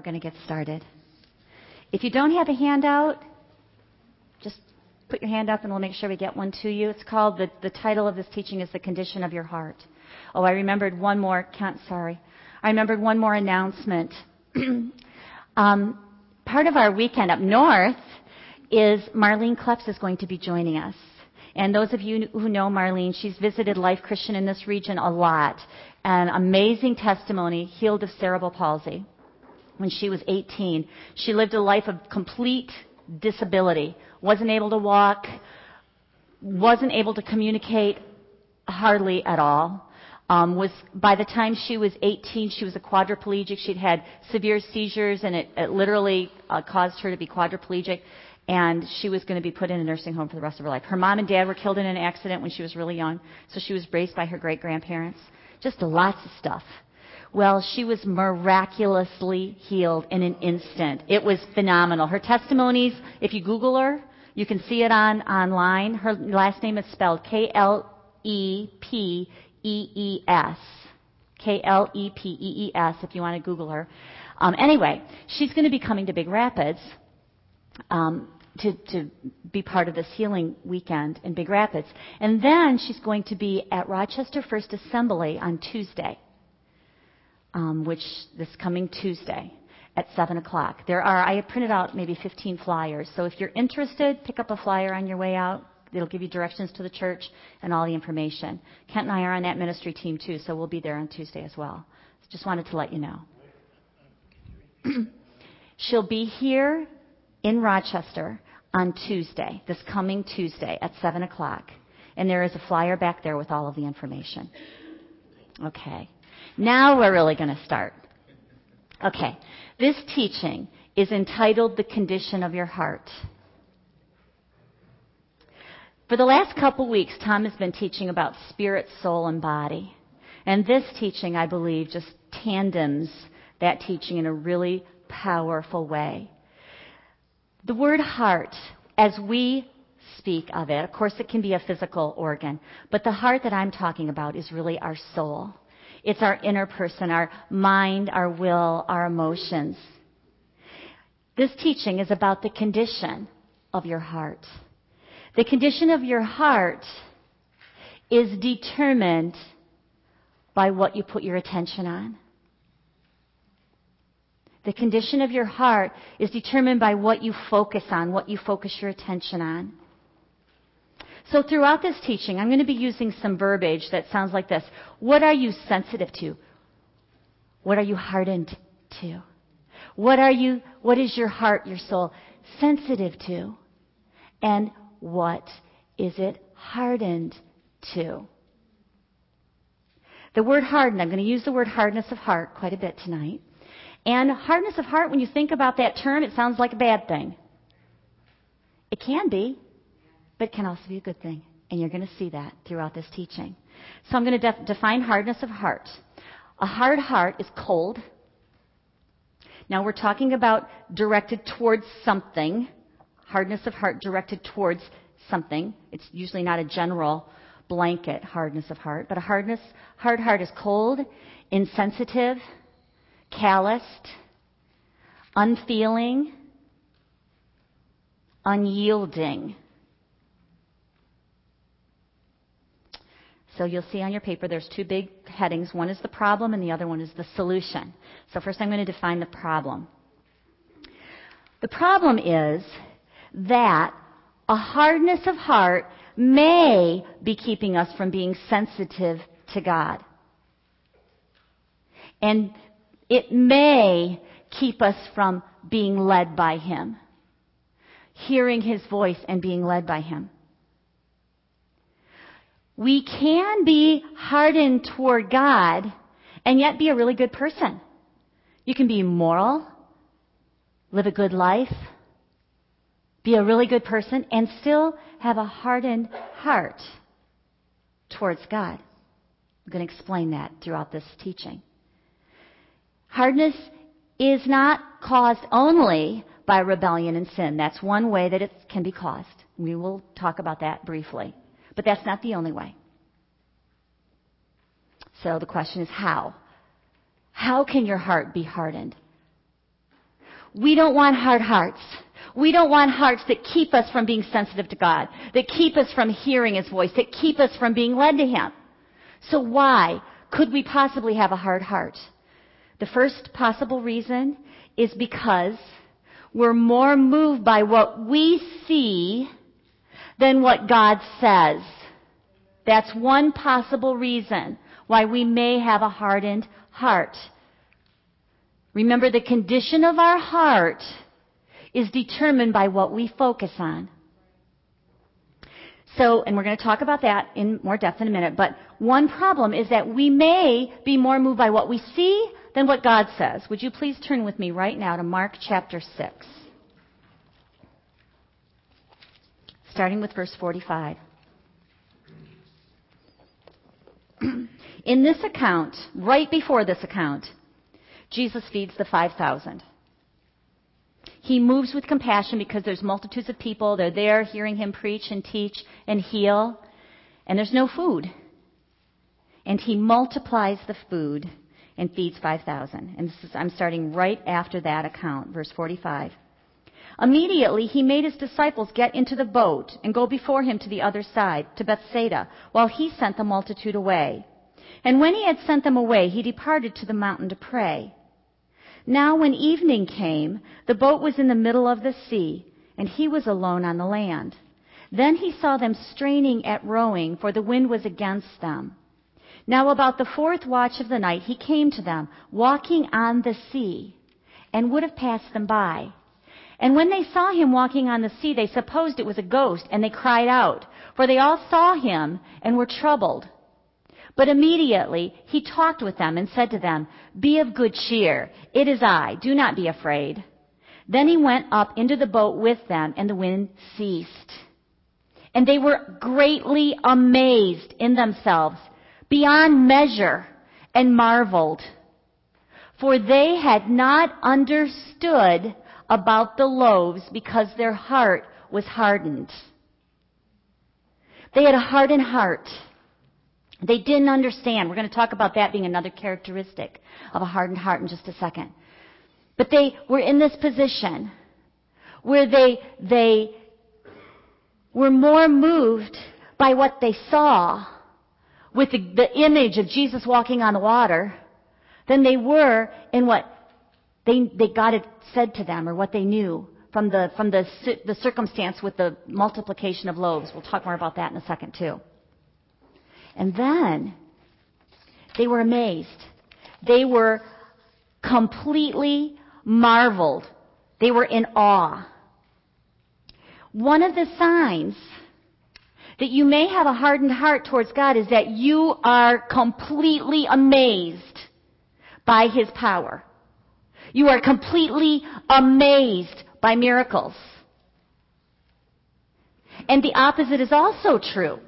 we're going to get started. If you don't have a handout, just put your hand up and we'll make sure we get one to you. It's called, the, the title of this teaching is The Condition of Your Heart. Oh, I remembered one more, can't, sorry. I remembered one more announcement. um, part of our weekend up north is Marlene Klepees is going to be joining us. And those of you who know Marlene, she's visited Life Christian in this region a lot. An amazing testimony, healed of cerebral palsy when she was 18. She lived a life of complete disability, wasn't able to walk, wasn't able to communicate hardly at all. Um, was by the time she was 18, she was a quadriplegic. She'd had severe seizures, and it, it literally uh, caused her to be quadriplegic. And she was going to be put in a nursing home for the rest of her life. Her mom and dad were killed in an accident when she was really young, so she was raised by her great grandparents. Just lots of stuff. Well, she was miraculously healed in an instant. It was phenomenal. Her testimonies, if you Google her, you can see it on online. Her last name is spelled K L E P E E S. K L E P E E S, if you want to Google her. Um, anyway, she's going to be coming to Big Rapids um, to, to be part of this healing weekend in Big Rapids. And then she's going to be at Rochester First Assembly on Tuesday um, which this coming Tuesday at 7 o'clock. There are, I have printed out maybe 15 flyers. So if you're interested, pick up a flyer on your way out. It'll give you directions to the church and all the information. Kent and I are on that ministry team too, so we'll be there on Tuesday as well. Just wanted to let you know. She'll be here in Rochester on Tuesday, this coming Tuesday at 7 o'clock. And there is a flyer back there with all of the information. Okay. Now we're really going to start. Okay. This teaching is entitled The Condition of Your Heart. For the last couple weeks, Tom has been teaching about spirit, soul, and body. And this teaching, I believe, just tandems that teaching in a really powerful way. The word heart, as we speak of it, of course, it can be a physical organ, but the heart that I'm talking about is really our soul. It's our inner person, our mind, our will, our emotions. This teaching is about the condition of your heart. The condition of your heart is determined by what you put your attention on. The condition of your heart is determined by what you focus on, what you focus your attention on. So throughout this teaching, I'm going to be using some verbiage that sounds like this. What are you sensitive to? What are you hardened to? What are you, what is your heart, your soul sensitive to? And what is it hardened to? The word hardened, I'm going to use the word hardness of heart quite a bit tonight. And hardness of heart, when you think about that term, it sounds like a bad thing. It can be but can also be a good thing. And you're going to see that throughout this teaching. So I'm going to def- define hardness of heart. A hard heart is cold. Now we're talking about directed towards something. Hardness of heart directed towards something. It's usually not a general blanket hardness of heart, but a hardness, hard heart is cold, insensitive, calloused, unfeeling, unyielding. So you'll see on your paper there's two big headings. One is the problem and the other one is the solution. So first I'm going to define the problem. The problem is that a hardness of heart may be keeping us from being sensitive to God. And it may keep us from being led by Him, hearing His voice and being led by Him. We can be hardened toward God and yet be a really good person. You can be moral, live a good life, be a really good person, and still have a hardened heart towards God. I'm going to explain that throughout this teaching. Hardness is not caused only by rebellion and sin. That's one way that it can be caused. We will talk about that briefly. But that's not the only way. So the question is how? How can your heart be hardened? we don't want hard hearts. We don't want hearts that keep us from being sensitive to God, that keep us from hearing His voice, that keep us from being led to Him. So why could we possibly have a hard heart? The first possible reason is because we're more moved by what we see than what God says. That's one possible reason why we may have a hardened heart. Remember, the condition of our heart is determined by what we focus on. So, and we're going to talk about that in more depth in a minute, but one problem is that we may be more moved by what we see than what God says. Would you please turn with me right now to Mark chapter 6? Starting with verse 45. in this account, right before this account, Jesus feeds the 5,000. He moves with compassion because there's multitudes of people. They're there hearing him preach and teach and heal. And there's no food. And he multiplies the food and feeds 5,000. And is, I'm starting right after that account, verse 45. Immediately he made his disciples get into the boat and go before him to the other side, to Bethsaida, while he sent the multitude away. And when he had sent them away, he departed to the mountain to pray. Now when evening came, the boat was in the middle of the sea, and he was alone on the land. Then he saw them straining at rowing, for the wind was against them. Now about the fourth watch of the night he came to them, walking on the sea, and would have passed them by. And when they saw him walking on the sea, they supposed it was a ghost, and they cried out, for they all saw him and were troubled. But immediately he talked with them and said to them, Be of good cheer. It is I. Do not be afraid. Then he went up into the boat with them, and the wind ceased. And they were greatly amazed in themselves, beyond measure, and marveled. For they had not understood about the loaves because their heart was hardened. They had a hardened heart. They didn't understand. We're going to talk about that being another characteristic of a hardened heart in just a second. But they were in this position where they, they were more moved by what they saw with the, the image of Jesus walking on the water than they were in what they, they God had said to them or what they knew from the, from the, the circumstance with the multiplication of loaves. We'll talk more about that in a second too. And then they were amazed. They were completely marveled. They were in awe. One of the signs that you may have a hardened heart towards God is that you are completely amazed by His power. You are completely amazed by miracles. And the opposite is also true.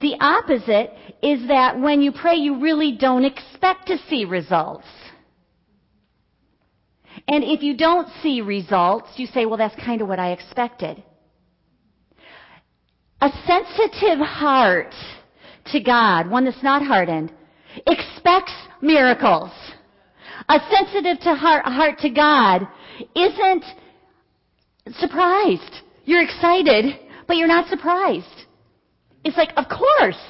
The opposite is that when you pray, you really don't expect to see results. And if you don't see results, you say, well, that's kind of what I expected. A sensitive heart to God, one that's not hardened, expects miracles. A sensitive to heart, heart to God isn't surprised. You're excited, but you're not surprised. It's like, of course.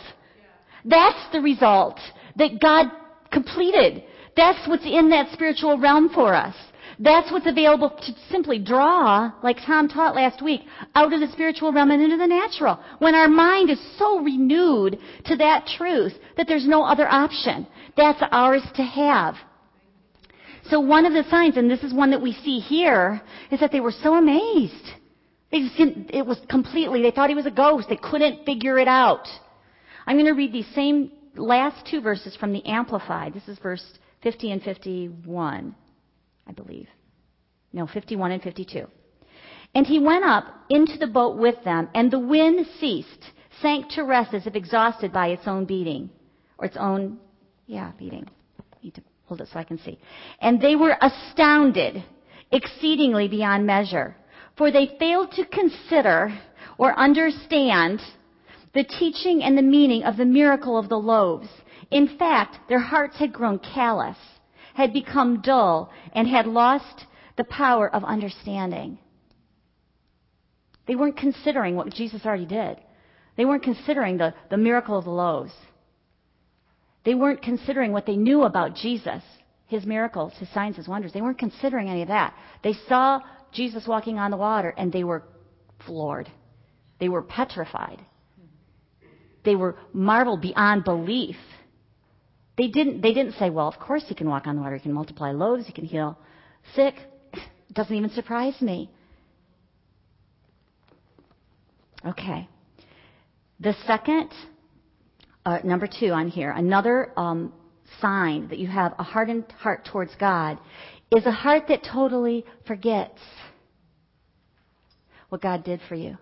That's the result that God completed. That's what's in that spiritual realm for us. That's what's available to simply draw, like Tom taught last week, out of the spiritual realm and into the natural. When our mind is so renewed to that truth that there's no other option. That's ours to have. So one of the signs, and this is one that we see here, is that they were so amazed. They just didn't, it was completely, they thought he was a ghost. They couldn't figure it out. I'm going to read these same last two verses from the Amplified. This is verse 50 and 51, I believe. No, 51 and 52. And he went up into the boat with them, and the wind ceased, sank to rest as if exhausted by its own beating. Or its own, yeah, beating. Need to hold it so I can see. And they were astounded, exceedingly beyond measure for they failed to consider or understand the teaching and the meaning of the miracle of the loaves. In fact, their hearts had grown callous, had become dull, and had lost the power of understanding. They weren't considering what Jesus already did. They weren't considering the, the miracle of the loaves. They weren't considering what they knew about Jesus, his miracles, his signs, his wonders. They weren't considering any of that. They saw Jesus walking on the water and they were floored. They were petrified. They were marveled beyond belief. They didn't, they didn't say, well, of course he can walk on the water. He can multiply loaves. He can heal sick. It doesn't even surprise me. Okay. The second, uh, number two on here, another um, sign that you have a hardened heart towards God is a heart that totally forgets what God did for you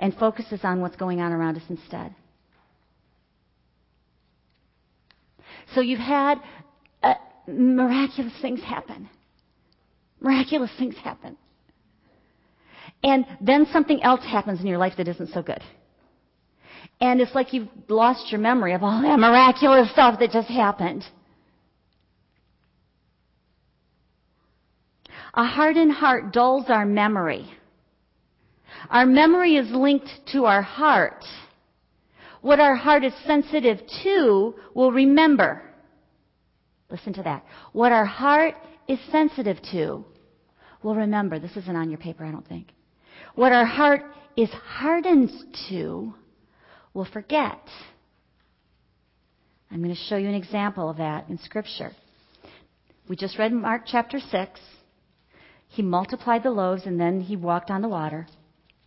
and focuses on what's going on around us instead. So you've had uh, miraculous things happen. Miraculous things happen. And then something else happens in your life that isn't so good. And it's like you've lost your memory of all that miraculous stuff that just happened. A hardened heart dulls our memory. Our memory is linked to our heart. What our heart is sensitive to will remember. Listen to that. What our heart is sensitive to will remember. This isn't on your paper, I don't think. What our heart is hardened to will forget. I'm going to show you an example of that in Scripture. We just read Mark chapter 6. He multiplied the loaves and then he walked on the water.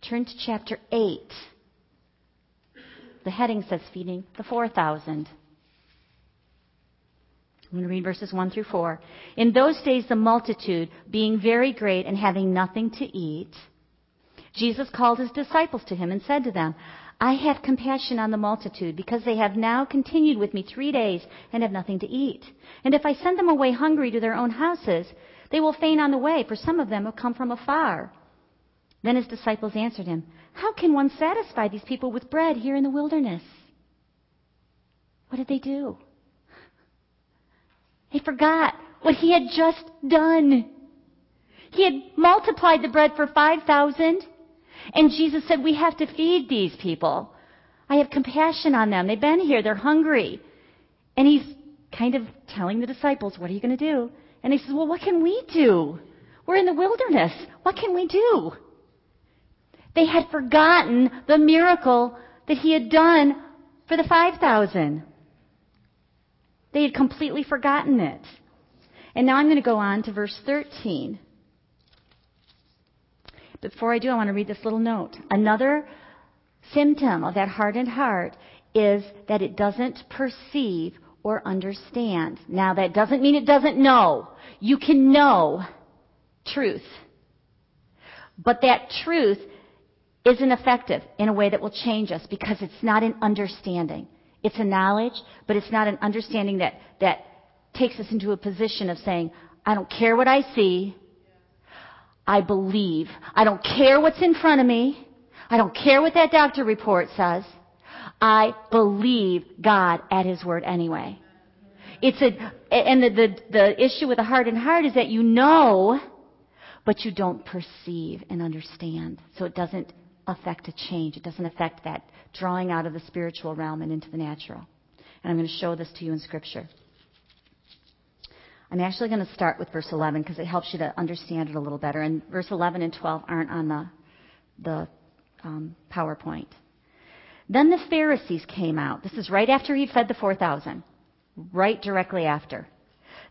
Turn to chapter 8. The heading says feeding the 4,000. I'm going to read verses 1 through 4. In those days, the multitude, being very great and having nothing to eat, Jesus called his disciples to him and said to them, I have compassion on the multitude because they have now continued with me three days and have nothing to eat. And if I send them away hungry to their own houses, they will faint on the way, for some of them have come from afar. Then his disciples answered him, How can one satisfy these people with bread here in the wilderness? What did they do? They forgot what he had just done. He had multiplied the bread for 5,000, and Jesus said, We have to feed these people. I have compassion on them. They've been here, they're hungry. And he's kind of telling the disciples, What are you going to do? And he says, Well, what can we do? We're in the wilderness. What can we do? They had forgotten the miracle that he had done for the 5,000. They had completely forgotten it. And now I'm going to go on to verse 13. Before I do, I want to read this little note. Another symptom of that hardened heart is that it doesn't perceive or understand. Now, that doesn't mean it doesn't know. You can know truth. But that truth isn't effective in a way that will change us because it's not an understanding. It's a knowledge, but it's not an understanding that, that takes us into a position of saying, I don't care what I see. I believe. I don't care what's in front of me. I don't care what that doctor report says. I believe God at His word anyway. It's a, and the, the, the issue with a and heart is that you know, but you don't perceive and understand. So it doesn't affect a change. It doesn't affect that drawing out of the spiritual realm and into the natural. And I'm going to show this to you in Scripture. I'm actually going to start with verse 11 because it helps you to understand it a little better. And verse 11 and 12 aren't on the, the um, PowerPoint. Then the Pharisees came out. This is right after he fed the 4,000. Right directly after.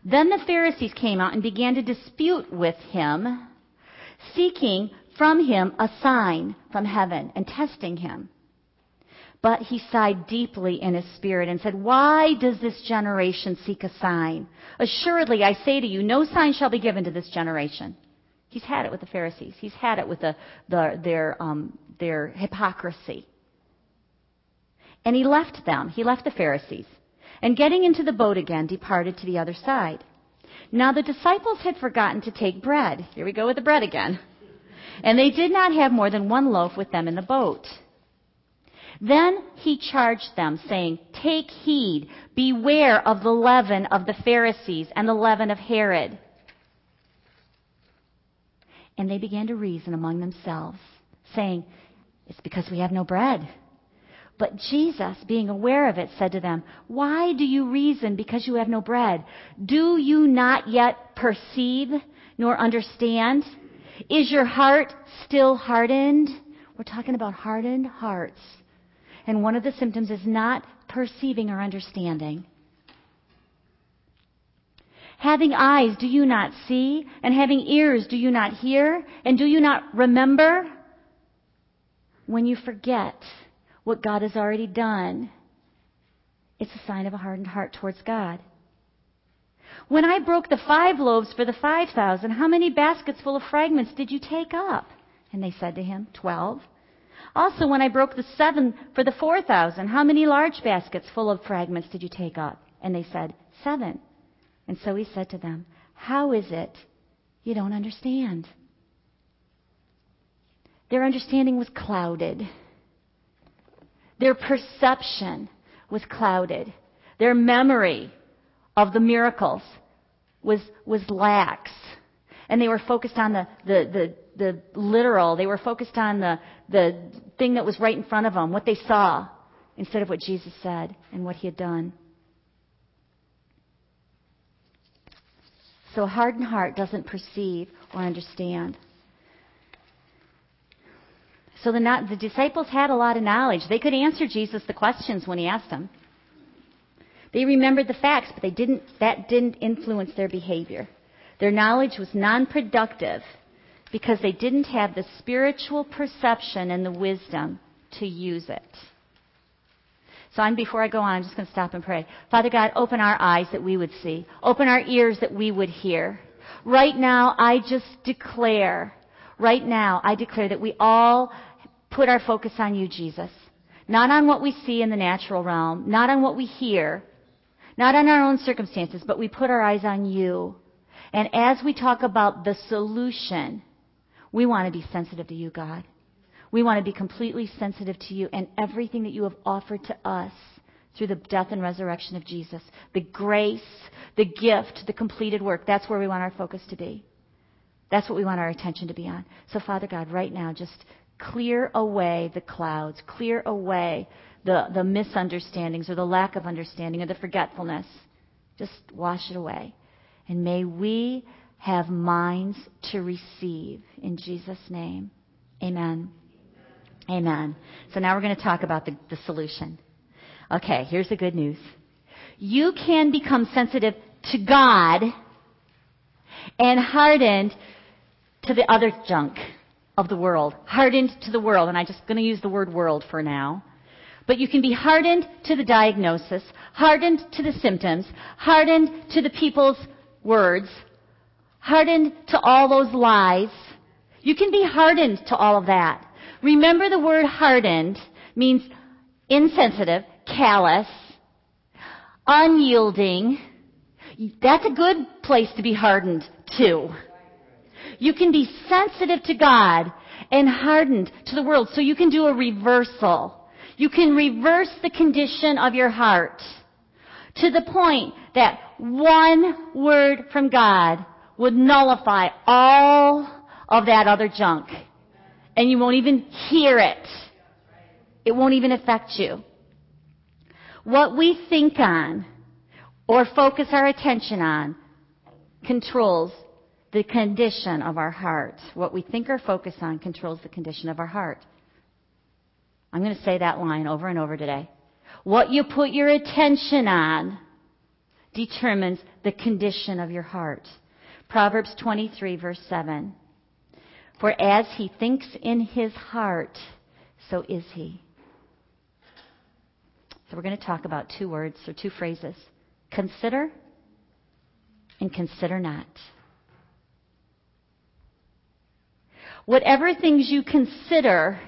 Then the Pharisees came out and began to dispute with him, seeking from him a sign from heaven and testing him. But he sighed deeply in his spirit and said, Why does this generation seek a sign? Assuredly, I say to you, no sign shall be given to this generation. He's had it with the Pharisees. He's had it with the, the, their, um, their hypocrisy. And he left them. He left the Pharisees. And getting into the boat again, departed to the other side. Now the disciples had forgotten to take bread. Here we go with the bread again. And they did not have more than one loaf with them in the boat. Then he charged them, saying, Take heed, beware of the leaven of the Pharisees and the leaven of Herod. And they began to reason among themselves, saying, It's because we have no bread. But Jesus, being aware of it, said to them, Why do you reason because you have no bread? Do you not yet perceive nor understand? Is your heart still hardened? We're talking about hardened hearts. And one of the symptoms is not perceiving or understanding. Having eyes, do you not see? And having ears, do you not hear? And do you not remember? When you forget, what God has already done, it's a sign of a hardened heart towards God. When I broke the five loaves for the five thousand, how many baskets full of fragments did you take up? And they said to him, Twelve. Also, when I broke the seven for the four thousand, how many large baskets full of fragments did you take up? And they said, Seven. And so he said to them, How is it you don't understand? Their understanding was clouded. Their perception was clouded. Their memory of the miracles was, was lax. And they were focused on the, the, the, the literal. They were focused on the, the thing that was right in front of them, what they saw, instead of what Jesus said and what he had done. So a hardened heart doesn't perceive or understand. So the, the disciples had a lot of knowledge. They could answer Jesus the questions when he asked them. They remembered the facts, but they didn't, that didn't influence their behavior. Their knowledge was non-productive because they didn't have the spiritual perception and the wisdom to use it. So I'm, before I go on, I'm just going to stop and pray. Father God, open our eyes that we would see. Open our ears that we would hear. Right now, I just declare Right now, I declare that we all put our focus on you, Jesus. Not on what we see in the natural realm, not on what we hear, not on our own circumstances, but we put our eyes on you. And as we talk about the solution, we want to be sensitive to you, God. We want to be completely sensitive to you and everything that you have offered to us through the death and resurrection of Jesus. The grace, the gift, the completed work. That's where we want our focus to be. That's what we want our attention to be on. So, Father God, right now, just clear away the clouds, clear away the, the misunderstandings or the lack of understanding or the forgetfulness. Just wash it away. And may we have minds to receive. In Jesus' name, amen. Amen. So now we're going to talk about the, the solution. Okay, here's the good news. You can become sensitive to God and hardened to the other junk of the world, hardened to the world, and I'm just going to use the word world for now. But you can be hardened to the diagnosis, hardened to the symptoms, hardened to the people's words, hardened to all those lies. You can be hardened to all of that. Remember the word hardened means insensitive, callous, unyielding. That's a good place to be hardened to. You can be sensitive to God and hardened to the world. So you can do a reversal. You can reverse the condition of your heart to the point that one word from God would nullify all of that other junk. And you won't even hear it. It won't even affect you. What we think on or focus our attention on controls the condition of our heart. What we think or focus on controls the condition of our heart. I'm going to say that line over and over today. What you put your attention on determines the condition of your heart. Proverbs 23 verse 7. For as he thinks in his heart, so is he. So we're going to talk about two words or two phrases. Consider and consider not. Whatever things you consider,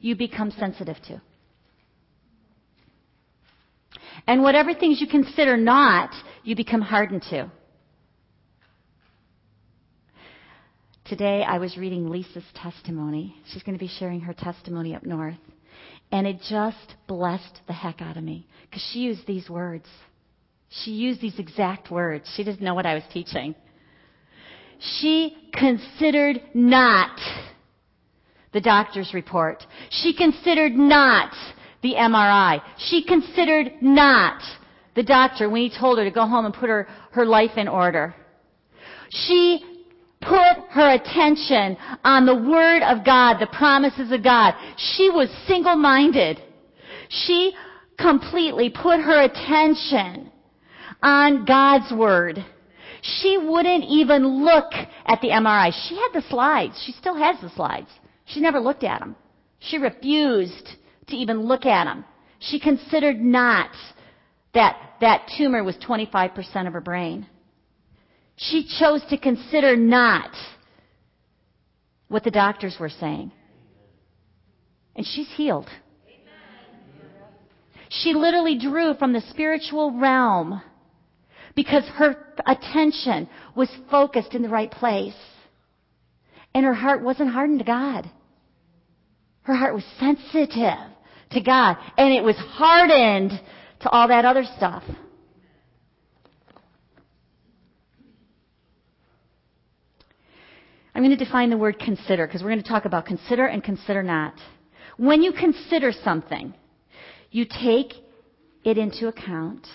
you become sensitive to. And whatever things you consider not, you become hardened to. Today I was reading Lisa's testimony. She's going to be sharing her testimony up north. And it just blessed the heck out of me because she used these words. She used these exact words. She didn't know what I was teaching. she considered not the doctor's report. She considered not the MRI. She considered not the doctor when he told her to go home and put her, her life in order. She put her attention on the Word of God, the promises of God. She was single-minded. She completely put her attention on God's Word. She wouldn't even look at the MRI. She had the slides. She still has the slides. She never looked at them. She refused to even look at them. She considered not that that tumor was 25% of her brain. She chose to consider not what the doctors were saying. And she's healed. She literally drew from the spiritual realm because her attention was focused in the right place. And her heart wasn't hardened to God. Her heart was sensitive to God. And it was hardened to all that other stuff. I'm going to define the word consider because we're going to talk about consider and consider not. When you consider something, you take it into account,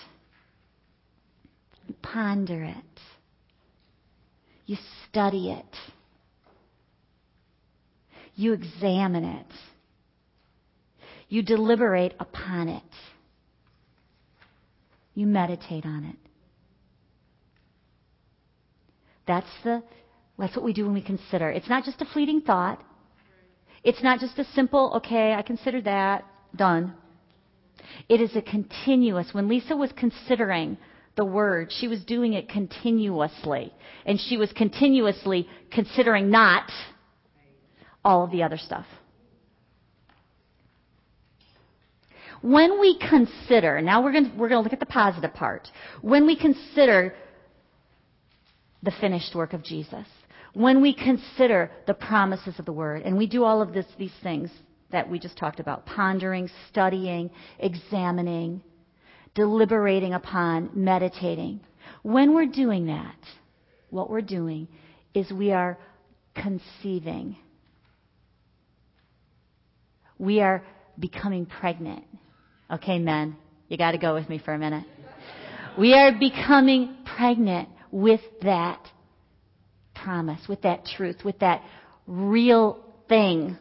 you ponder it, you study it, you examine it, you deliberate upon it, you meditate on it. That's the that's what we do when we consider. It's not just a fleeting thought. It's not just a simple, okay, I consider that, done. It is a continuous. When Lisa was considering the word, she was doing it continuously. And she was continuously considering not all of the other stuff. When we consider, now we're going we're going to look at the positive part. When we consider the finished work of Jesus, when we consider the promises of the Word, and we do all of this, these things that we just talked about pondering, studying, examining, deliberating upon, meditating. When we're doing that, what we're doing is we are conceiving. We are becoming pregnant. Okay, men, you got to go with me for a minute. We are becoming pregnant with that promise, with that truth, with that real thing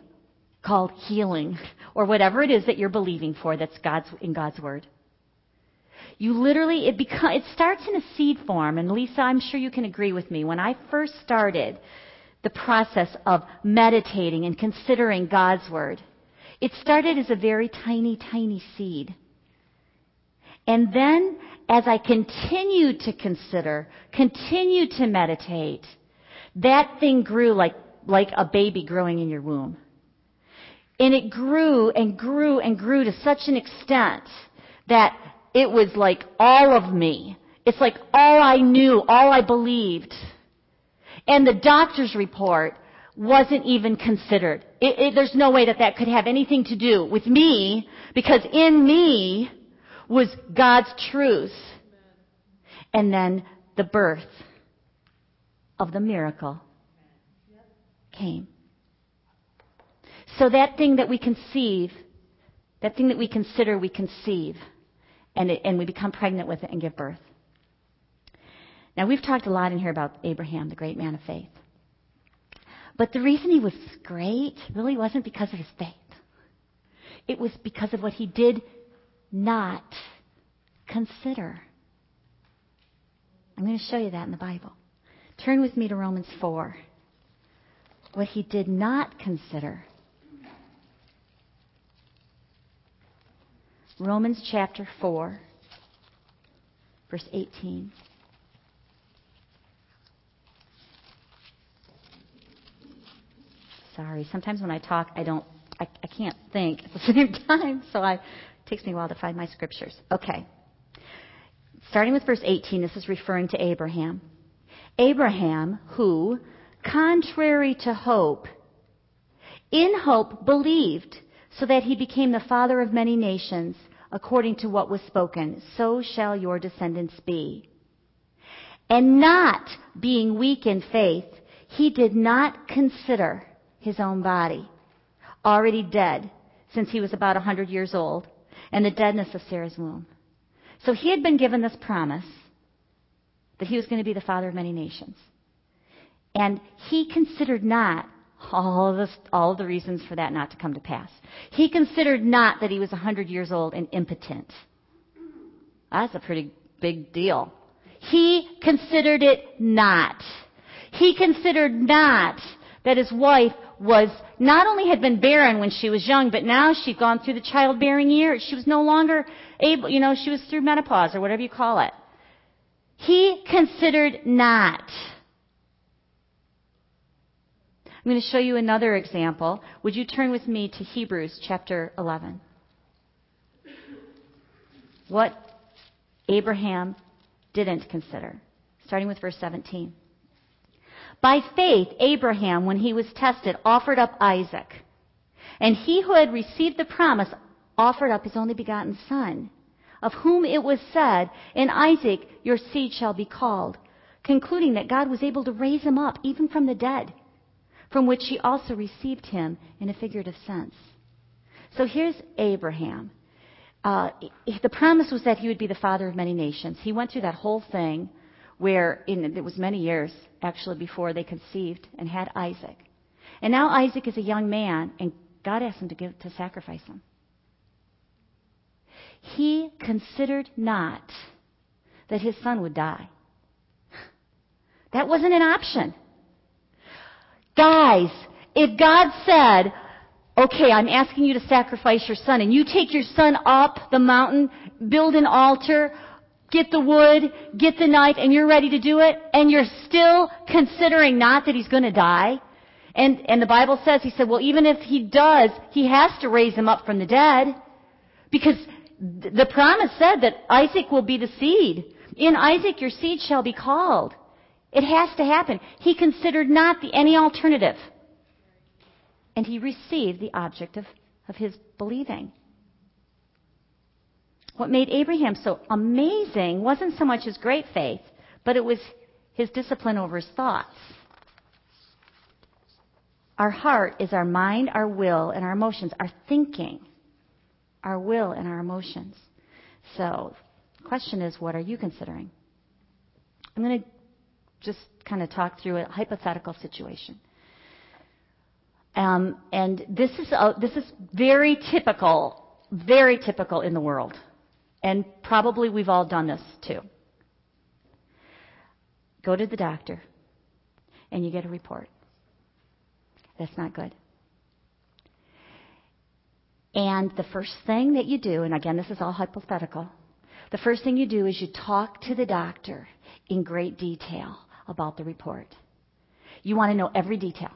called healing or whatever it is that you're believing for that's God's in God's word. You literally it become it starts in a seed form and Lisa I'm sure you can agree with me when I first started the process of meditating and considering God's word it started as a very tiny tiny seed. And then as I continued to consider, continued to meditate, that thing grew like, like a baby growing in your womb. And it grew and grew and grew to such an extent that it was like all of me. It's like all I knew, all I believed. And the doctor's report wasn't even considered. It, it, there's no way that that could have anything to do with me because in me was God's truth. And then the birth of the miracle came. So that thing that we conceive, that thing that we consider, we conceive, and, it, and we become pregnant with it and give birth. Now, we've talked a lot in here about Abraham, the great man of faith. But the reason he was great really wasn't because of his faith. It was because of what he did not consider. I'm going to show you that in the Bible. Turn with me to Romans 4. What he did not consider. Romans chapter 4, verse 18. Sorry, sometimes when I talk, I don't, I, I can't think at the same time, so I, it takes me a while to find my scriptures. Okay. Starting with verse 18, this is referring to Abraham. Abraham, who, contrary to hope, in hope believed, so that he became the father of many nations, according to what was spoken, so shall your descendants be. And not being weak in faith, he did not consider his own body already dead since he was about a 100 years old and the deadness of Sarah's womb. So he had been given this promise that he was going to be the father of many nations. And he considered not all of, all of the reasons for that not to come to pass. He considered not that he was 100 years old and impotent. That's a pretty big deal. He considered it not. He considered not that his wife was not only had been barren when she was young, but now she'd gone through the childbearing years. She was no longer able, you know, she was through menopause or whatever you call it. He considered not. I'm going to show you another example. Would you turn with me to Hebrews chapter 11? What Abraham didn't consider. Starting with verse 17. By faith, Abraham, when he was tested, offered up Isaac. And he who had received the promise offered up his only begotten son, of whom it was said, In Isaac your seed shall be called, concluding that God was able to raise him up even from the dead, from which he also received him in a figurative sense. So here's Abraham. Uh, the promise was that he would be the father of many nations. He went through that whole thing where in, it was many years actually before they conceived and had Isaac. And now Isaac is a young man, and God asked him to give to sacrifice him. He considered not that his son would die. That wasn't an option. Guys, if God said, okay, I'm asking you to sacrifice your son, and you take your son up the mountain, build an altar, get the wood, get the knife, and you're ready to do it, and you're still considering not that he's going to die. And, and the Bible says, he said, well, even if he does, he has to raise him up from the dead. Because the promise said that Isaac will be the seed. In Isaac your seed shall be called. It has to happen. He considered not the, any alternative. And he received the object of, of his believing. What made Abraham so amazing wasn't so much his great faith, but it was his discipline over his thoughts. Our heart is our mind, our will, and our emotions, our thinking, our will and our emotions. So, question is, what are you considering? I'm going to just kind of talk through a hypothetical situation. Um, and this is, a, this is very typical, very typical in the world. And probably we've all done this too. Go to the doctor and you get a report. That's not good. And the first thing that you do, and again, this is all hypothetical, the first thing you do is you talk to the doctor in great detail about the report. You want to know every detail.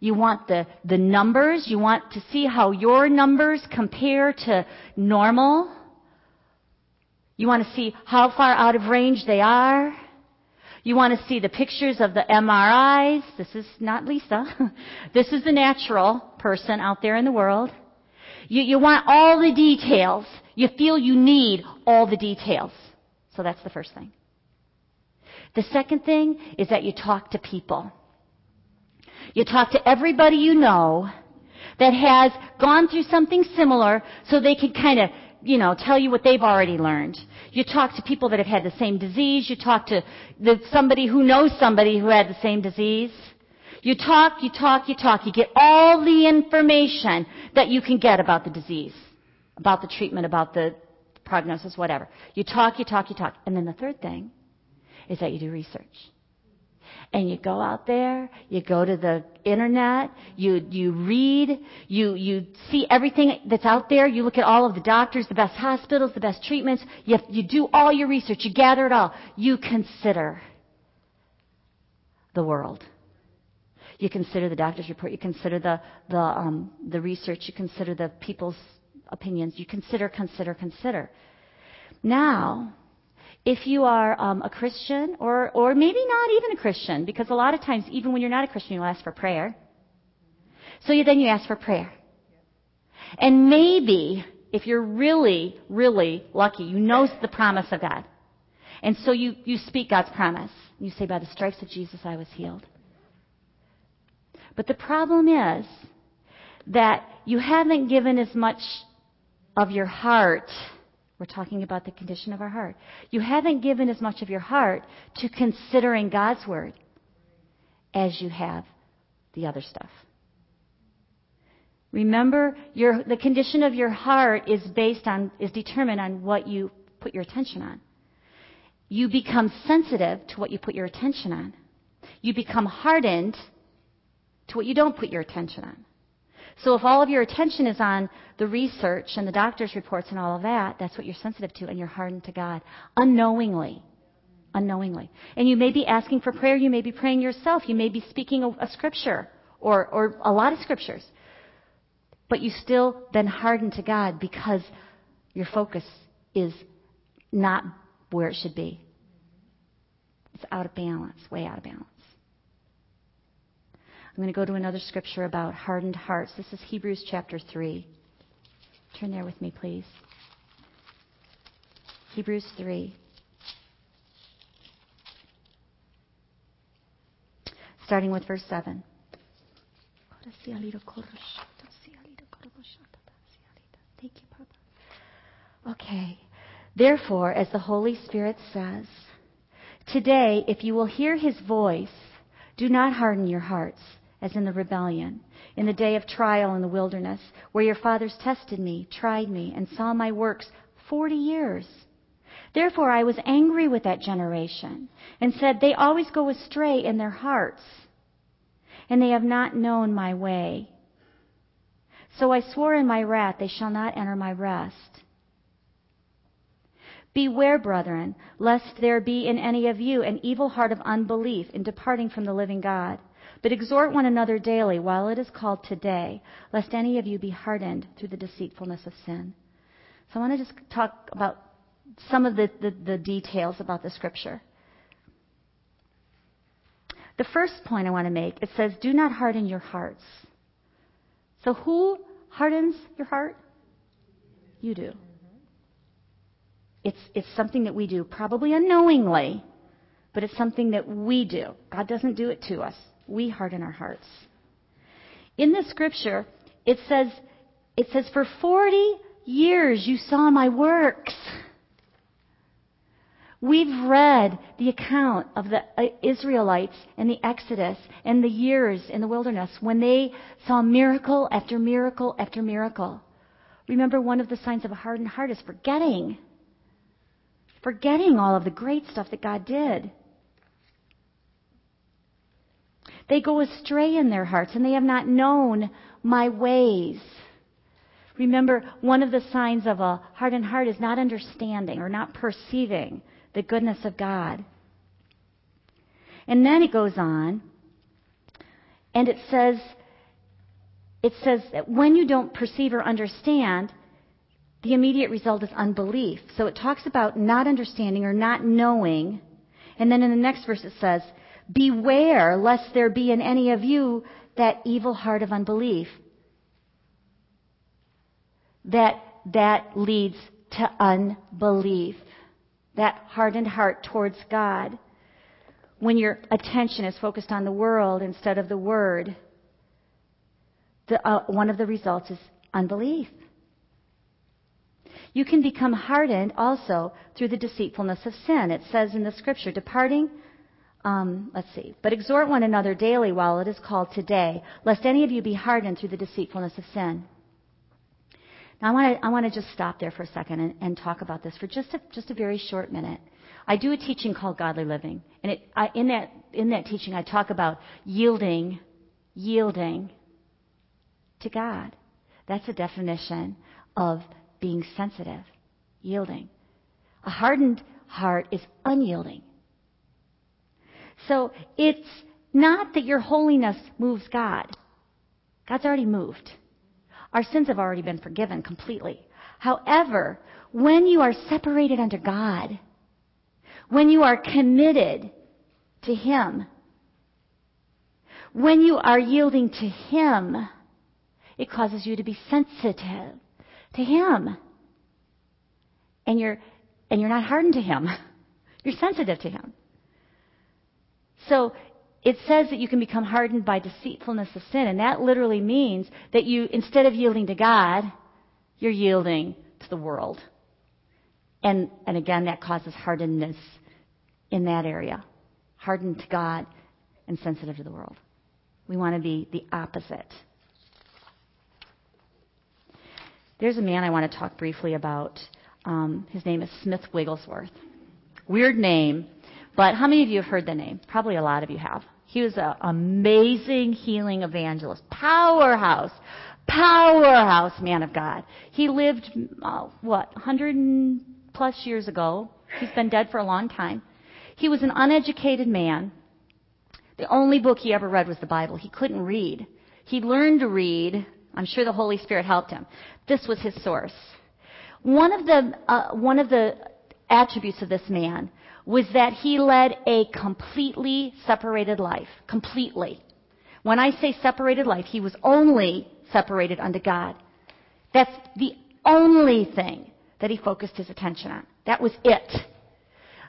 You want the, the numbers. You want to see how your numbers compare to normal. You want to see how far out of range they are. You want to see the pictures of the MRIs. This is not Lisa. this is the natural person out there in the world. You, you want all the details. You feel you need all the details. So that's the first thing. The second thing is that you talk to people. You talk to everybody you know that has gone through something similar so they can kind of you know, tell you what they've already learned. You talk to people that have had the same disease. You talk to the, somebody who knows somebody who had the same disease. You talk, you talk, you talk. You get all the information that you can get about the disease, about the treatment, about the prognosis, whatever. You talk, you talk, you talk. And then the third thing is that you do research and you go out there, you go to the internet, you, you read, you, you see everything that's out there, you look at all of the doctors, the best hospitals, the best treatments, you, you do all your research, you gather it all. You consider the world. You consider the doctor's report, you consider the, the, um, the research, you consider the people's opinions, you consider, consider, consider. Now, if you are um, a Christian, or, or maybe not even a Christian, because a lot of times, even when you're not a Christian, you'll ask for prayer. So you, then you ask for prayer. And maybe, if you're really, really lucky, you know the promise of God. And so you, you speak God's promise. You say, by the stripes of Jesus I was healed. But the problem is that you haven't given as much of your heart. We're talking about the condition of our heart. You haven't given as much of your heart to considering God's word as you have the other stuff. Remember, your, the condition of your heart is based on, is determined on what you put your attention on. You become sensitive to what you put your attention on. You become hardened to what you don't put your attention on. So if all of your attention is on the research and the doctor's reports and all of that, that's what you're sensitive to and you're hardened to God unknowingly. Unknowingly. And you may be asking for prayer, you may be praying yourself, you may be speaking a, a scripture or, or a lot of scriptures. But you still been hardened to God because your focus is not where it should be. It's out of balance, way out of balance. I'm going to go to another scripture about hardened hearts. This is Hebrews chapter 3. Turn there with me, please. Hebrews 3. Starting with verse 7. Thank you, Papa. Okay. Therefore, as the Holy Spirit says, today, if you will hear his voice, do not harden your hearts as in the rebellion, in the day of trial in the wilderness, where your fathers tested me, tried me, and saw my works forty years. Therefore I was angry with that generation, and said, They always go astray in their hearts, and they have not known my way. So I swore in my wrath, They shall not enter my rest. Beware, brethren, lest there be in any of you an evil heart of unbelief in departing from the living God. But exhort one another daily while it is called today, lest any of you be hardened through the deceitfulness of sin. So I want to just talk about some of the, the, the details about the scripture. The first point I want to make, it says, do not harden your hearts. So who hardens your heart? You do. It's, it's something that we do, probably unknowingly, but it's something that we do. God doesn't do it to us we harden our hearts. In the scripture, it says, it says, for 40 years you saw my works. We've read the account of the uh, Israelites and the Exodus and the years in the wilderness when they saw miracle after miracle after miracle. Remember, one of the signs of a hardened heart is forgetting. Forgetting all of the great stuff that God did. They go astray in their hearts, and they have not known my ways. Remember, one of the signs of a hardened heart is not understanding or not perceiving the goodness of God. And then it goes on, and it says, it says that when you don't perceive or understand, the immediate result is unbelief. So it talks about not understanding or not knowing. And then in the next verse it says, Beware lest there be in any of you that evil heart of unbelief. That, that leads to unbelief. That hardened heart towards God. When your attention is focused on the world instead of the Word, the, uh, one of the results is unbelief. You can become hardened also through the deceitfulness of sin. It says in the scripture, departing um, let's see. But exhort one another daily while it is called today, lest any of you be hardened through the deceitfulness of sin. Now, I want to I want to just stop there for a second and, and talk about this for just a, just a very short minute. I do a teaching called Godly Living, and it, I, in that in that teaching, I talk about yielding, yielding to God. That's a definition of being sensitive, yielding. A hardened heart is unyielding. So it's not that your holiness moves God. God's already moved. Our sins have already been forgiven completely. However, when you are separated unto God, when you are committed to Him, when you are yielding to Him, it causes you to be sensitive to Him. And you're, and you're not hardened to Him. You're sensitive to Him. So it says that you can become hardened by deceitfulness of sin, and that literally means that you, instead of yielding to God, you're yielding to the world. And, and again, that causes hardness in that area. Hardened to God and sensitive to the world. We want to be the opposite. There's a man I want to talk briefly about. Um, his name is Smith Wigglesworth. Weird name, but how many of you have heard the name? Probably a lot of you have. He was an amazing healing evangelist, powerhouse, powerhouse man of God. He lived, uh, what, 100 plus years ago. He's been dead for a long time. He was an uneducated man. The only book he ever read was the Bible. He couldn't read. He learned to read. I'm sure the Holy Spirit helped him. This was his source. One of the, uh, one of the attributes of this man was that he led a completely separated life. Completely. When I say separated life, he was only separated unto God. That's the only thing that he focused his attention on. That was it.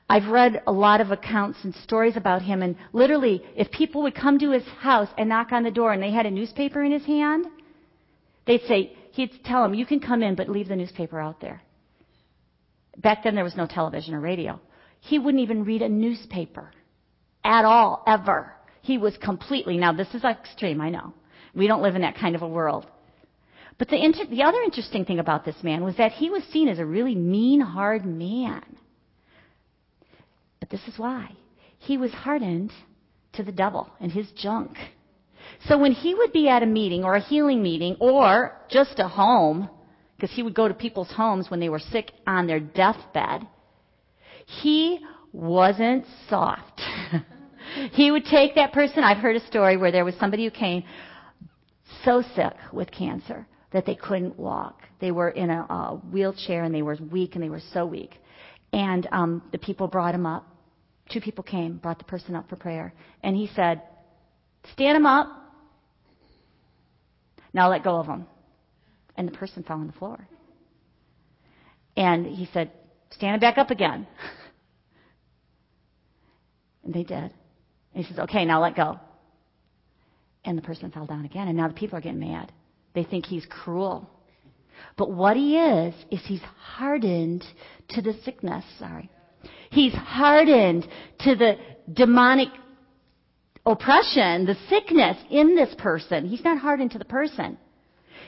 I've read a lot of accounts and stories about him, and literally, if people would come to his house and knock on the door and they had a newspaper in his hand, they'd say, he'd tell them, You can come in, but leave the newspaper out there. Back then, there was no television or radio. He wouldn't even read a newspaper at all, ever. He was completely, now this is extreme, I know. We don't live in that kind of a world. But the, inter- the other interesting thing about this man was that he was seen as a really mean, hard man. But this is why. He was hardened to the devil and his junk. So when he would be at a meeting or a healing meeting or just a home, because he would go to people's homes when they were sick on their deathbed, he wasn't soft. he would take that person. I've heard a story where there was somebody who came so sick with cancer that they couldn't walk. They were in a, a wheelchair and they were weak and they were so weak. And um, the people brought him up. Two people came, brought the person up for prayer. And he said, Stand him up. Now let go of him. And the person fell on the floor. And he said, Stand him back up again. and they did. And he says, Okay, now let go. And the person fell down again. And now the people are getting mad. They think he's cruel. But what he is, is he's hardened to the sickness. Sorry. He's hardened to the demonic oppression, the sickness in this person. He's not hardened to the person.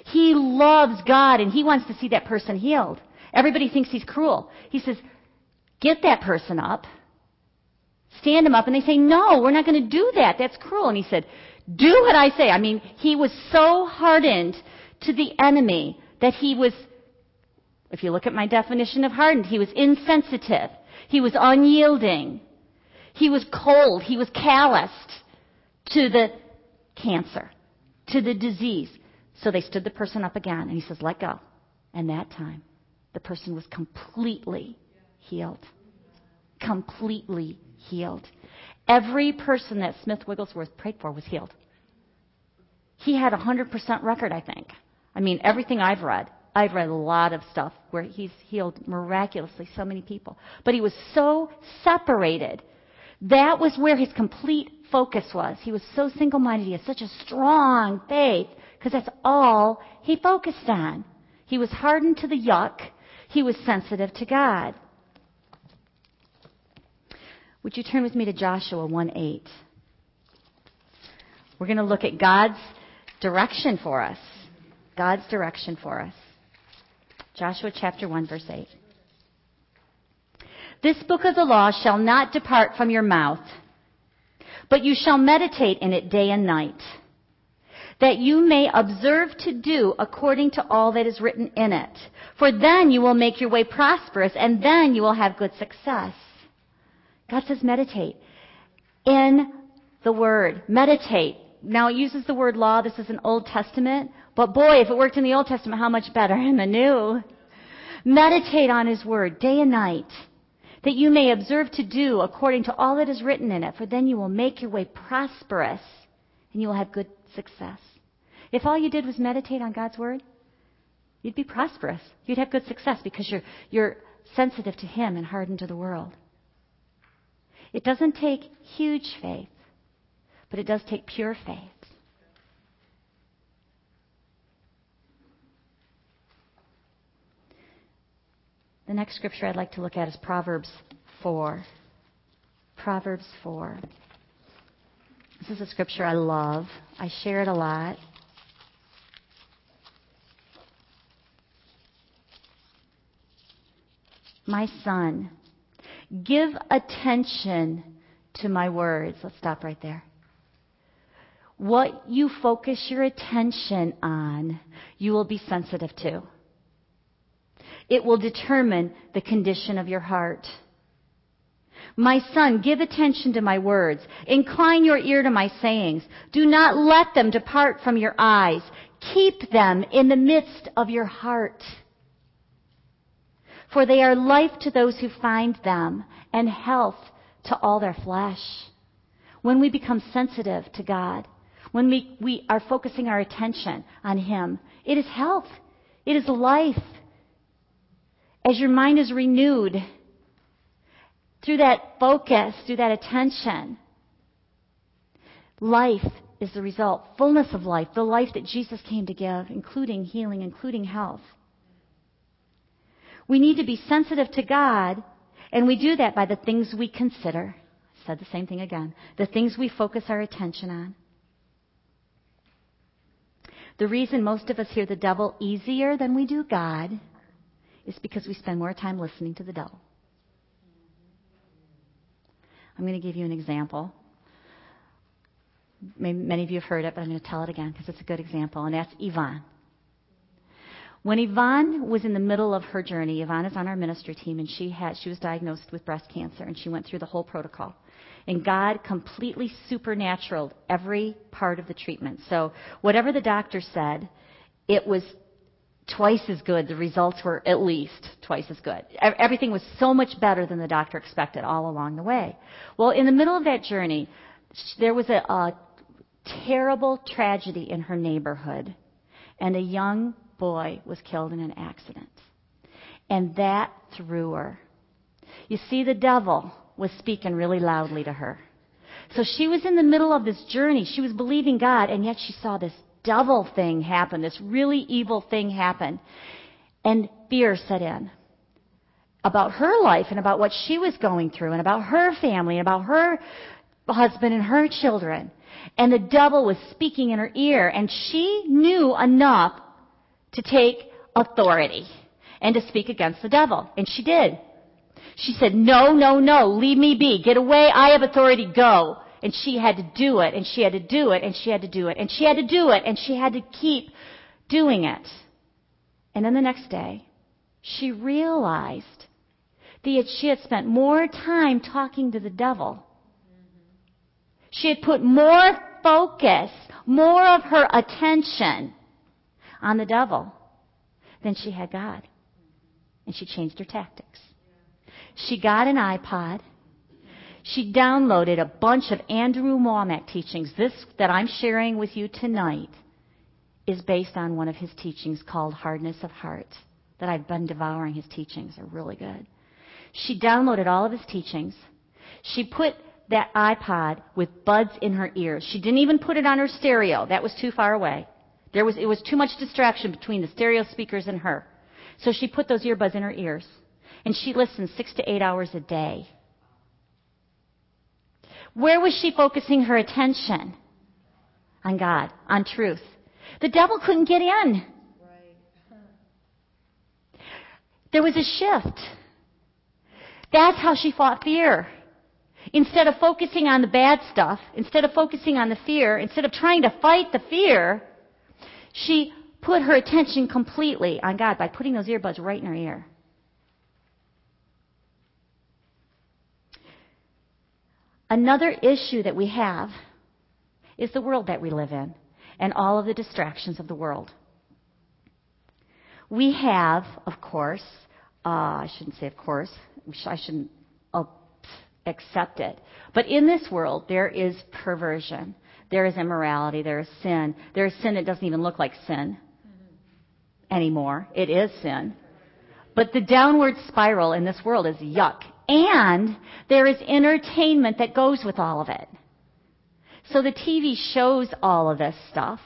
He loves God and he wants to see that person healed. Everybody thinks he's cruel. He says, get that person up. Stand him up. And they say, no, we're not going to do that. That's cruel. And he said, do what I say. I mean, he was so hardened to the enemy that he was, if you look at my definition of hardened, he was insensitive. He was unyielding. He was cold. He was calloused to the cancer, to the disease. So they stood the person up again, and he says, Let go. And that time, the person was completely healed. Completely healed. Every person that Smith Wigglesworth prayed for was healed. He had a 100% record, I think. I mean, everything I've read, I've read a lot of stuff where he's healed miraculously so many people. But he was so separated. That was where his complete focus was. He was so single minded. He had such a strong faith because that's all he focused on. He was hardened to the yuck. He was sensitive to God. Would you turn with me to Joshua 1 8? We're going to look at God's direction for us. God's direction for us. Joshua chapter 1, verse 8. This book of the law shall not depart from your mouth, but you shall meditate in it day and night, that you may observe to do according to all that is written in it. For then you will make your way prosperous, and then you will have good success. God says meditate in the Word. Meditate. Now it uses the word law. This is an Old Testament. But boy, if it worked in the Old Testament, how much better in the New? Meditate on His Word day and night, that you may observe to do according to all that is written in it, for then you will make your way prosperous and you will have good success. If all you did was meditate on God's Word, you'd be prosperous. You'd have good success because you're, you're sensitive to Him and hardened to the world. It doesn't take huge faith, but it does take pure faith. The next scripture I'd like to look at is Proverbs 4. Proverbs 4. This is a scripture I love. I share it a lot. My son, give attention to my words. Let's stop right there. What you focus your attention on, you will be sensitive to. It will determine the condition of your heart. My son, give attention to my words. Incline your ear to my sayings. Do not let them depart from your eyes. Keep them in the midst of your heart. For they are life to those who find them and health to all their flesh. When we become sensitive to God, when we, we are focusing our attention on Him, it is health. It is life. As your mind is renewed, through that focus, through that attention, life is the result. Fullness of life, the life that Jesus came to give, including healing, including health. We need to be sensitive to God, and we do that by the things we consider. I said the same thing again. The things we focus our attention on. The reason most of us hear the devil easier than we do God is because we spend more time listening to the devil. I'm going to give you an example. Maybe many of you have heard it, but I'm going to tell it again because it's a good example, and that's Yvonne. When Yvonne was in the middle of her journey, Yvonne is on our ministry team, and she had she was diagnosed with breast cancer, and she went through the whole protocol. And God completely supernatural every part of the treatment. So whatever the doctor said, it was twice as good. The results were at least twice as good. Everything was so much better than the doctor expected all along the way. Well, in the middle of that journey, there was a, a terrible tragedy in her neighborhood, and a young boy was killed in an accident. And that threw her. You see, the devil was speaking really loudly to her. So she was in the middle of this journey. She was believing God, and yet she saw this devil thing happen, this really evil thing happen. And fear set in about her life and about what she was going through and about her family and about her husband and her children. And the devil was speaking in her ear and she knew enough to take authority and to speak against the devil. And she did. She said, no, no, no, leave me be. Get away. I have authority. Go. And she had to do it, and she had to do it, and she had to do it, and she had to do it, and she had to keep doing it. And then the next day, she realized that she had spent more time talking to the devil. She had put more focus, more of her attention on the devil than she had God. And she changed her tactics. She got an iPod she downloaded a bunch of Andrew Wommack teachings. This that I'm sharing with you tonight is based on one of his teachings called Hardness of Heart. That I've been devouring his teachings. They're really good. She downloaded all of his teachings. She put that iPod with buds in her ears. She didn't even put it on her stereo. That was too far away. There was, it was too much distraction between the stereo speakers and her. So she put those earbuds in her ears. And she listened six to eight hours a day where was she focusing her attention? On God, on truth. The devil couldn't get in. There was a shift. That's how she fought fear. Instead of focusing on the bad stuff, instead of focusing on the fear, instead of trying to fight the fear, she put her attention completely on God by putting those earbuds right in her ear. Another issue that we have is the world that we live in and all of the distractions of the world. We have, of course, uh, I shouldn't say of course, I shouldn't uh, accept it. But in this world, there is perversion. There is immorality. There is sin. There is sin that doesn't even look like sin anymore. It is sin. But the downward spiral in this world is yuck. And there is entertainment that goes with all of it. So the TV shows all of this stuff.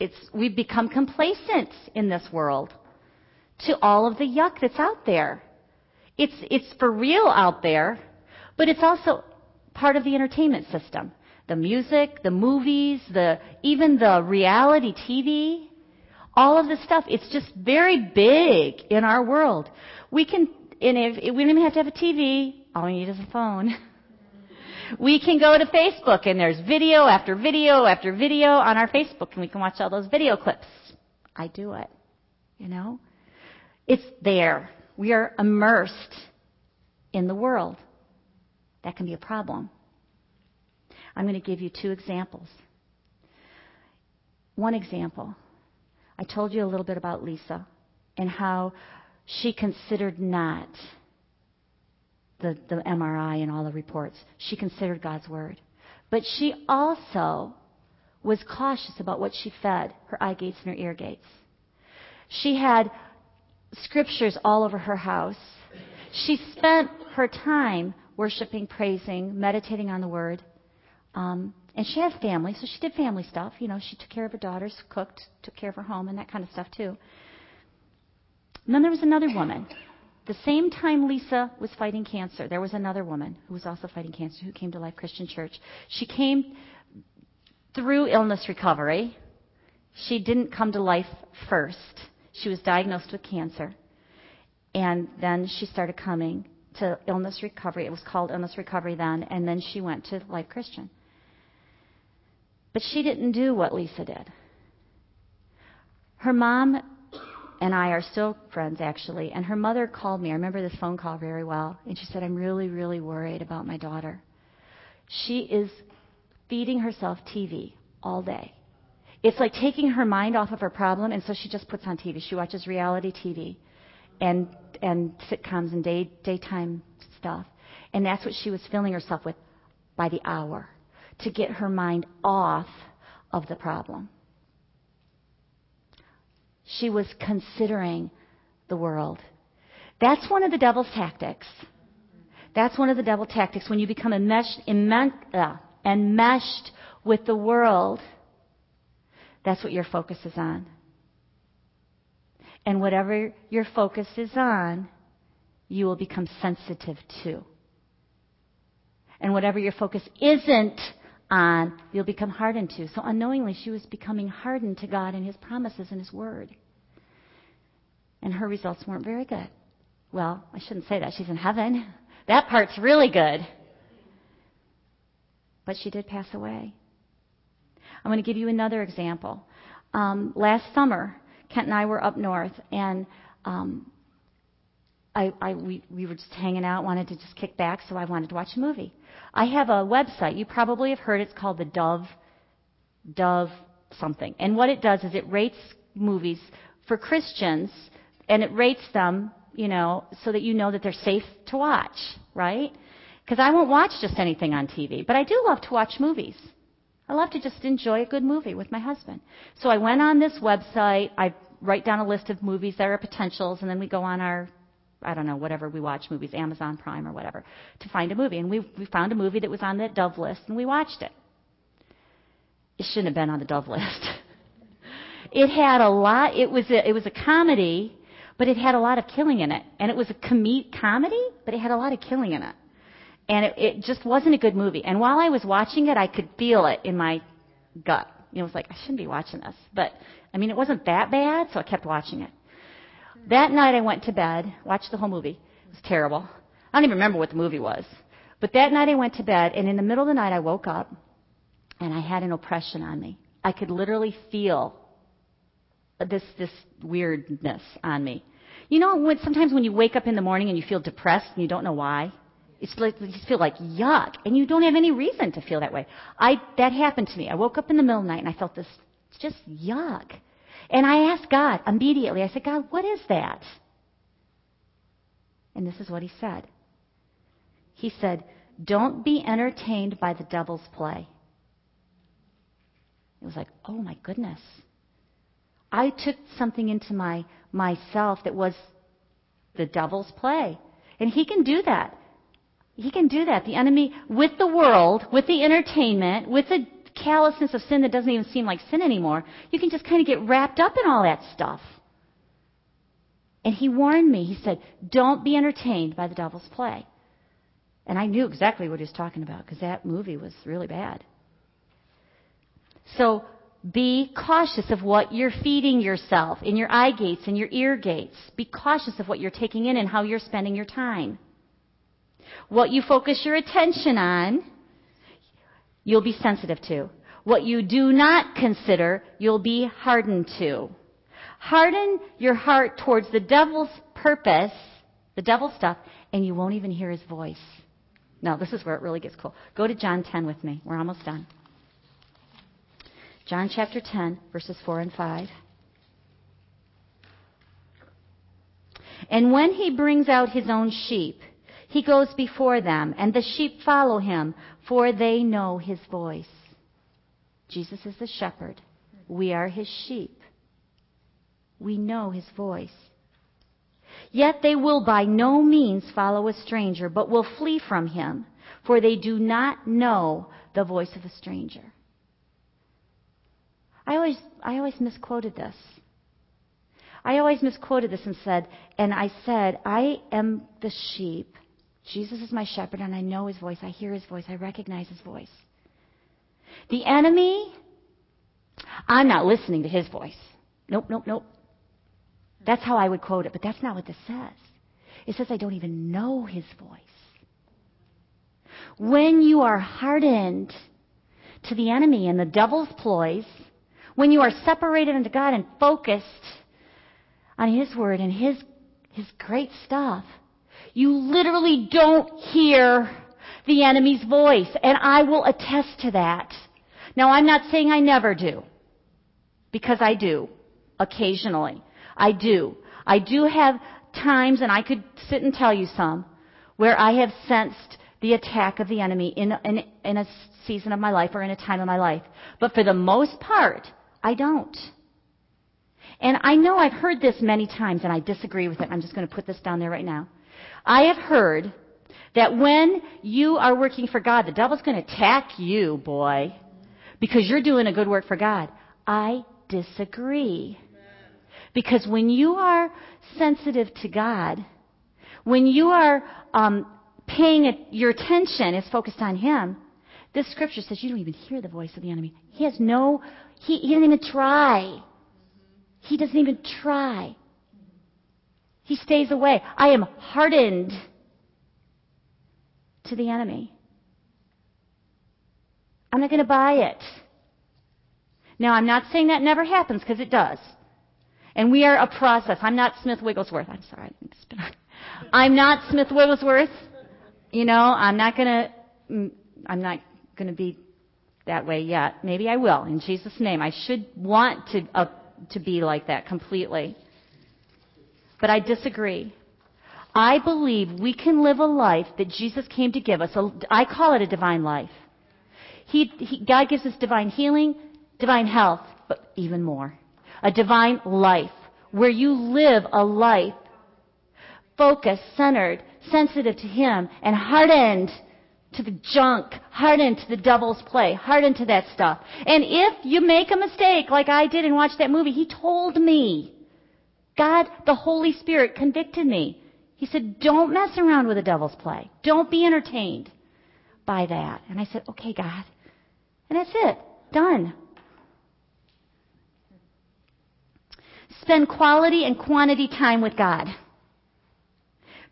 It's, we've become complacent in this world to all of the yuck that's out there. It's, it's for real out there, but it's also part of the entertainment system. The music, the movies, the, even the reality TV, all of this stuff, it's just very big in our world. We can, and if, we don't even have to have a TV, all we need is a phone. We can go to Facebook and there's video after video after video on our Facebook and we can watch all those video clips. I do it. You know? It's there. We are immersed in the world. That can be a problem. I'm going to give you two examples. One example. I told you a little bit about Lisa and how she considered not the, the MRI and all the reports. She considered God's word. But she also was cautious about what she fed her eye gates and her ear gates. She had scriptures all over her house. She spent her time worshiping, praising, meditating on the word. Um, and she had family, so she did family stuff. You know, she took care of her daughters, cooked, took care of her home, and that kind of stuff too. And then there was another woman the same time Lisa was fighting cancer, there was another woman who was also fighting cancer who came to Life Christian Church. She came through illness recovery. She didn't come to life first. She was diagnosed with cancer. And then she started coming to illness recovery. It was called illness recovery then. And then she went to Life Christian. But she didn't do what Lisa did. Her mom and I are still friends, actually. And her mother called me. I remember this phone call very well. And she said, I'm really, really worried about my daughter. She is feeding herself TV all day. It's like taking her mind off of her problem, and so she just puts on TV. She watches reality TV and, and sitcoms and day, daytime stuff. And that's what she was filling herself with by the hour to get her mind off of the problem. She was considering the world. That's one of the devil's tactics. That's one of the devil tactics. When you become enmeshed, uh, enmeshed with the world, that's what your focus is on. And whatever your focus is on, you will become sensitive to. And whatever your focus isn't on, you'll become hardened to. So unknowingly, she was becoming hardened to God and His promises and His Word. And her results weren't very good. Well, I shouldn't say that. She's in heaven. That part's really good. But she did pass away. I'm going to give you another example. Um, last summer, Kent and I were up north, and um, I, I, we, we were just hanging out, wanted to just kick back, so I wanted to watch a movie. I have a website. You probably have heard it's called the Dove, Dove something. And what it does is it rates movies for Christians, and it rates them, you know, so that you know that they're safe to watch, right? Because I won't watch just anything on TV, but I do love to watch movies. I love to just enjoy a good movie with my husband. So I went on this website. I write down a list of movies that are potentials, and then we go on our I don't know, whatever we watch movies, Amazon Prime or whatever, to find a movie. And we, we found a movie that was on that Dove list and we watched it. It shouldn't have been on the Dove list. it had a lot, it was a, it was a comedy, but it had a lot of killing in it. And it was a com- comedy, but it had a lot of killing in it. And it, it just wasn't a good movie. And while I was watching it, I could feel it in my gut. You know, it was like, I shouldn't be watching this. But, I mean, it wasn't that bad, so I kept watching it. That night I went to bed, watched the whole movie. It was terrible. I don't even remember what the movie was. But that night I went to bed, and in the middle of the night I woke up, and I had an oppression on me. I could literally feel this this weirdness on me. You know, when, sometimes when you wake up in the morning and you feel depressed and you don't know why, it's like you just feel like yuck, and you don't have any reason to feel that way. I that happened to me. I woke up in the middle of the night and I felt this just yuck. And I asked God immediately, I said, God, what is that? And this is what he said. He said, Don't be entertained by the devil's play. It was like, oh my goodness. I took something into my myself that was the devil's play. And he can do that. He can do that. The enemy, with the world, with the entertainment, with the callousness of sin that doesn't even seem like sin anymore, you can just kind of get wrapped up in all that stuff. And he warned me. He said, Don't be entertained by the devil's play. And I knew exactly what he was talking about because that movie was really bad. So be cautious of what you're feeding yourself in your eye gates and your ear gates. Be cautious of what you're taking in and how you're spending your time. What you focus your attention on, you'll be sensitive to. What you do not consider, you'll be hardened to. Harden your heart towards the devil's purpose, the devil's stuff, and you won't even hear his voice. No, this is where it really gets cool. Go to John 10 with me. We're almost done. John chapter 10, verses 4 and 5. And when he brings out his own sheep, he goes before them, and the sheep follow him, for they know his voice. Jesus is the shepherd. We are his sheep. We know his voice. Yet they will by no means follow a stranger, but will flee from him, for they do not know the voice of a stranger. I always, I always misquoted this. I always misquoted this and said, and I said, I am the sheep. Jesus is my shepherd, and I know his voice. I hear his voice. I recognize his voice. The enemy, I'm not listening to his voice. Nope, nope, nope. That's how I would quote it, but that's not what this says. It says, I don't even know his voice. When you are hardened to the enemy and the devil's ploys, when you are separated unto God and focused on His Word and His, His great stuff, you literally don't hear the enemy's voice. And I will attest to that. Now, I'm not saying I never do, because I do, occasionally. I do. I do have times, and I could sit and tell you some, where I have sensed the attack of the enemy in, in, in a season of my life or in a time of my life. But for the most part, I don't. And I know I've heard this many times and I disagree with it. I'm just going to put this down there right now. I have heard that when you are working for God, the devil's going to attack you, boy, because you're doing a good work for God. I disagree. Because when you are sensitive to God, when you are um, paying your attention is focused on Him, this scripture says you don't even hear the voice of the enemy. He has no he, he doesn't even try. He doesn't even try. He stays away. I am hardened to the enemy. I'm not going to buy it. Now, I'm not saying that never happens because it does. And we are a process. I'm not Smith Wigglesworth. I'm sorry. I'm not Smith Wigglesworth. You know, I'm not going to, mm, I'm not going to be that way yet. Maybe I will in Jesus' name. I should want to uh, to be like that completely. But I disagree. I believe we can live a life that Jesus came to give us. I call it a divine life. He, he, God gives us divine healing, divine health, but even more. A divine life where you live a life focused, centered, sensitive to Him, and hardened to the junk, hardened to the devil's play, hardened to that stuff. And if you make a mistake like I did and watched that movie, he told me. God, the Holy Spirit convicted me. He said, don't mess around with the devil's play. Don't be entertained by that. And I said, okay, God. And that's it. Done. Spend quality and quantity time with God.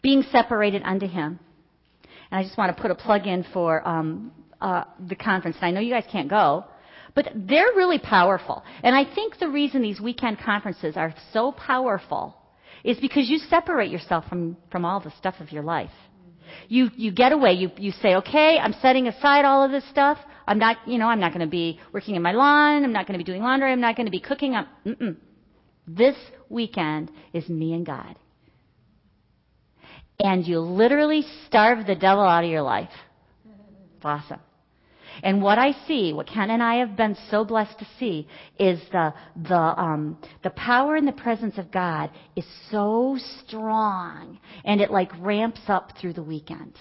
Being separated unto Him. And I just want to put a plug in for um, uh, the conference. And I know you guys can't go, but they're really powerful. And I think the reason these weekend conferences are so powerful is because you separate yourself from, from all the stuff of your life. You, you get away. You, you say, okay, I'm setting aside all of this stuff. I'm not, you know, I'm not going to be working in my lawn. I'm not going to be doing laundry. I'm not going to be cooking. I'm, mm-mm. This weekend is me and God and you literally starve the devil out of your life. It's awesome. And what I see, what Ken and I have been so blessed to see, is the, the, um, the power and the presence of God is so strong, and it like ramps up through the weekend.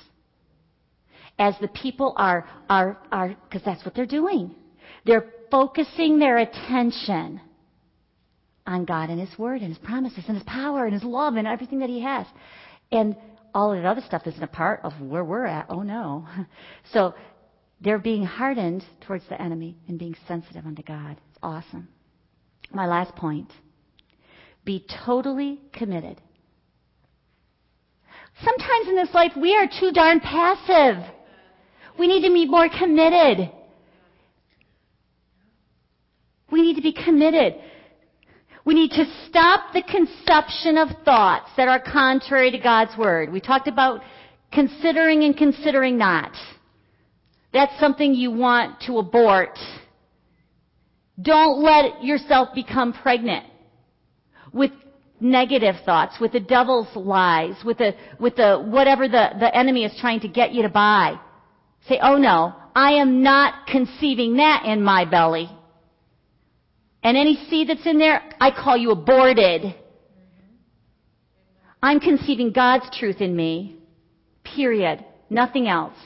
As the people are, are, are, because that's what they're doing. They're focusing their attention on God and His Word and His promises and His power and His love and everything that He has. And all of that other stuff isn't a part of where we're at. Oh no. So they're being hardened towards the enemy and being sensitive unto God. It's awesome. My last point. Be totally committed. Sometimes in this life we are too darn passive. We need to be more committed. We need to be committed. We need to stop the conception of thoughts that are contrary to God's Word. We talked about considering and considering not. That's something you want to abort. Don't let yourself become pregnant with negative thoughts, with the devil's lies, with the, with the, whatever the, the enemy is trying to get you to buy. Say, oh no, I am not conceiving that in my belly. And any seed that's in there, I call you aborted. I'm conceiving God's truth in me. Period. Nothing else.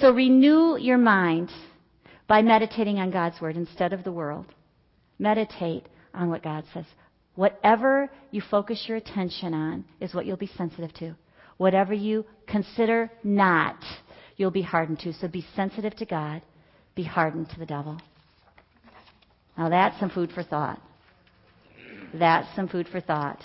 So renew your mind by meditating on God's word instead of the world. Meditate on what God says. Whatever you focus your attention on is what you'll be sensitive to. Whatever you consider not, you'll be hardened to. So be sensitive to God, be hardened to the devil. Now that's some food for thought. That's some food for thought.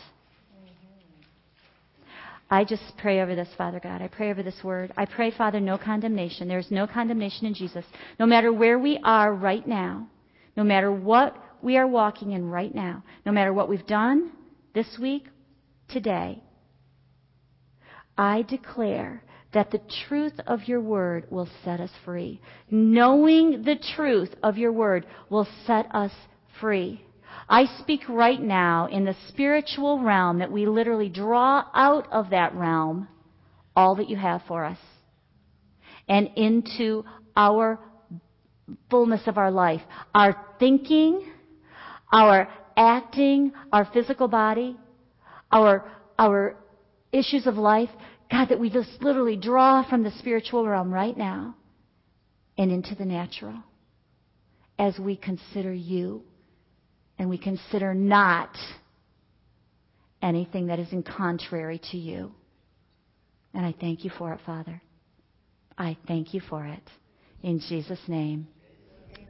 I just pray over this, Father God. I pray over this word. I pray, Father, no condemnation. There's no condemnation in Jesus. No matter where we are right now, no matter what we are walking in right now, no matter what we've done this week, today, I declare that the truth of your word will set us free. Knowing the truth of your word will set us free. I speak right now in the spiritual realm that we literally draw out of that realm all that you have for us and into our fullness of our life. Our thinking, our acting, our physical body, our, our issues of life, God, that we just literally draw from the spiritual realm right now and into the natural as we consider you and we consider not anything that is in contrary to you. And I thank you for it, Father. I thank you for it. In Jesus' name.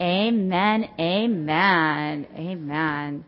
Amen. Amen. Amen.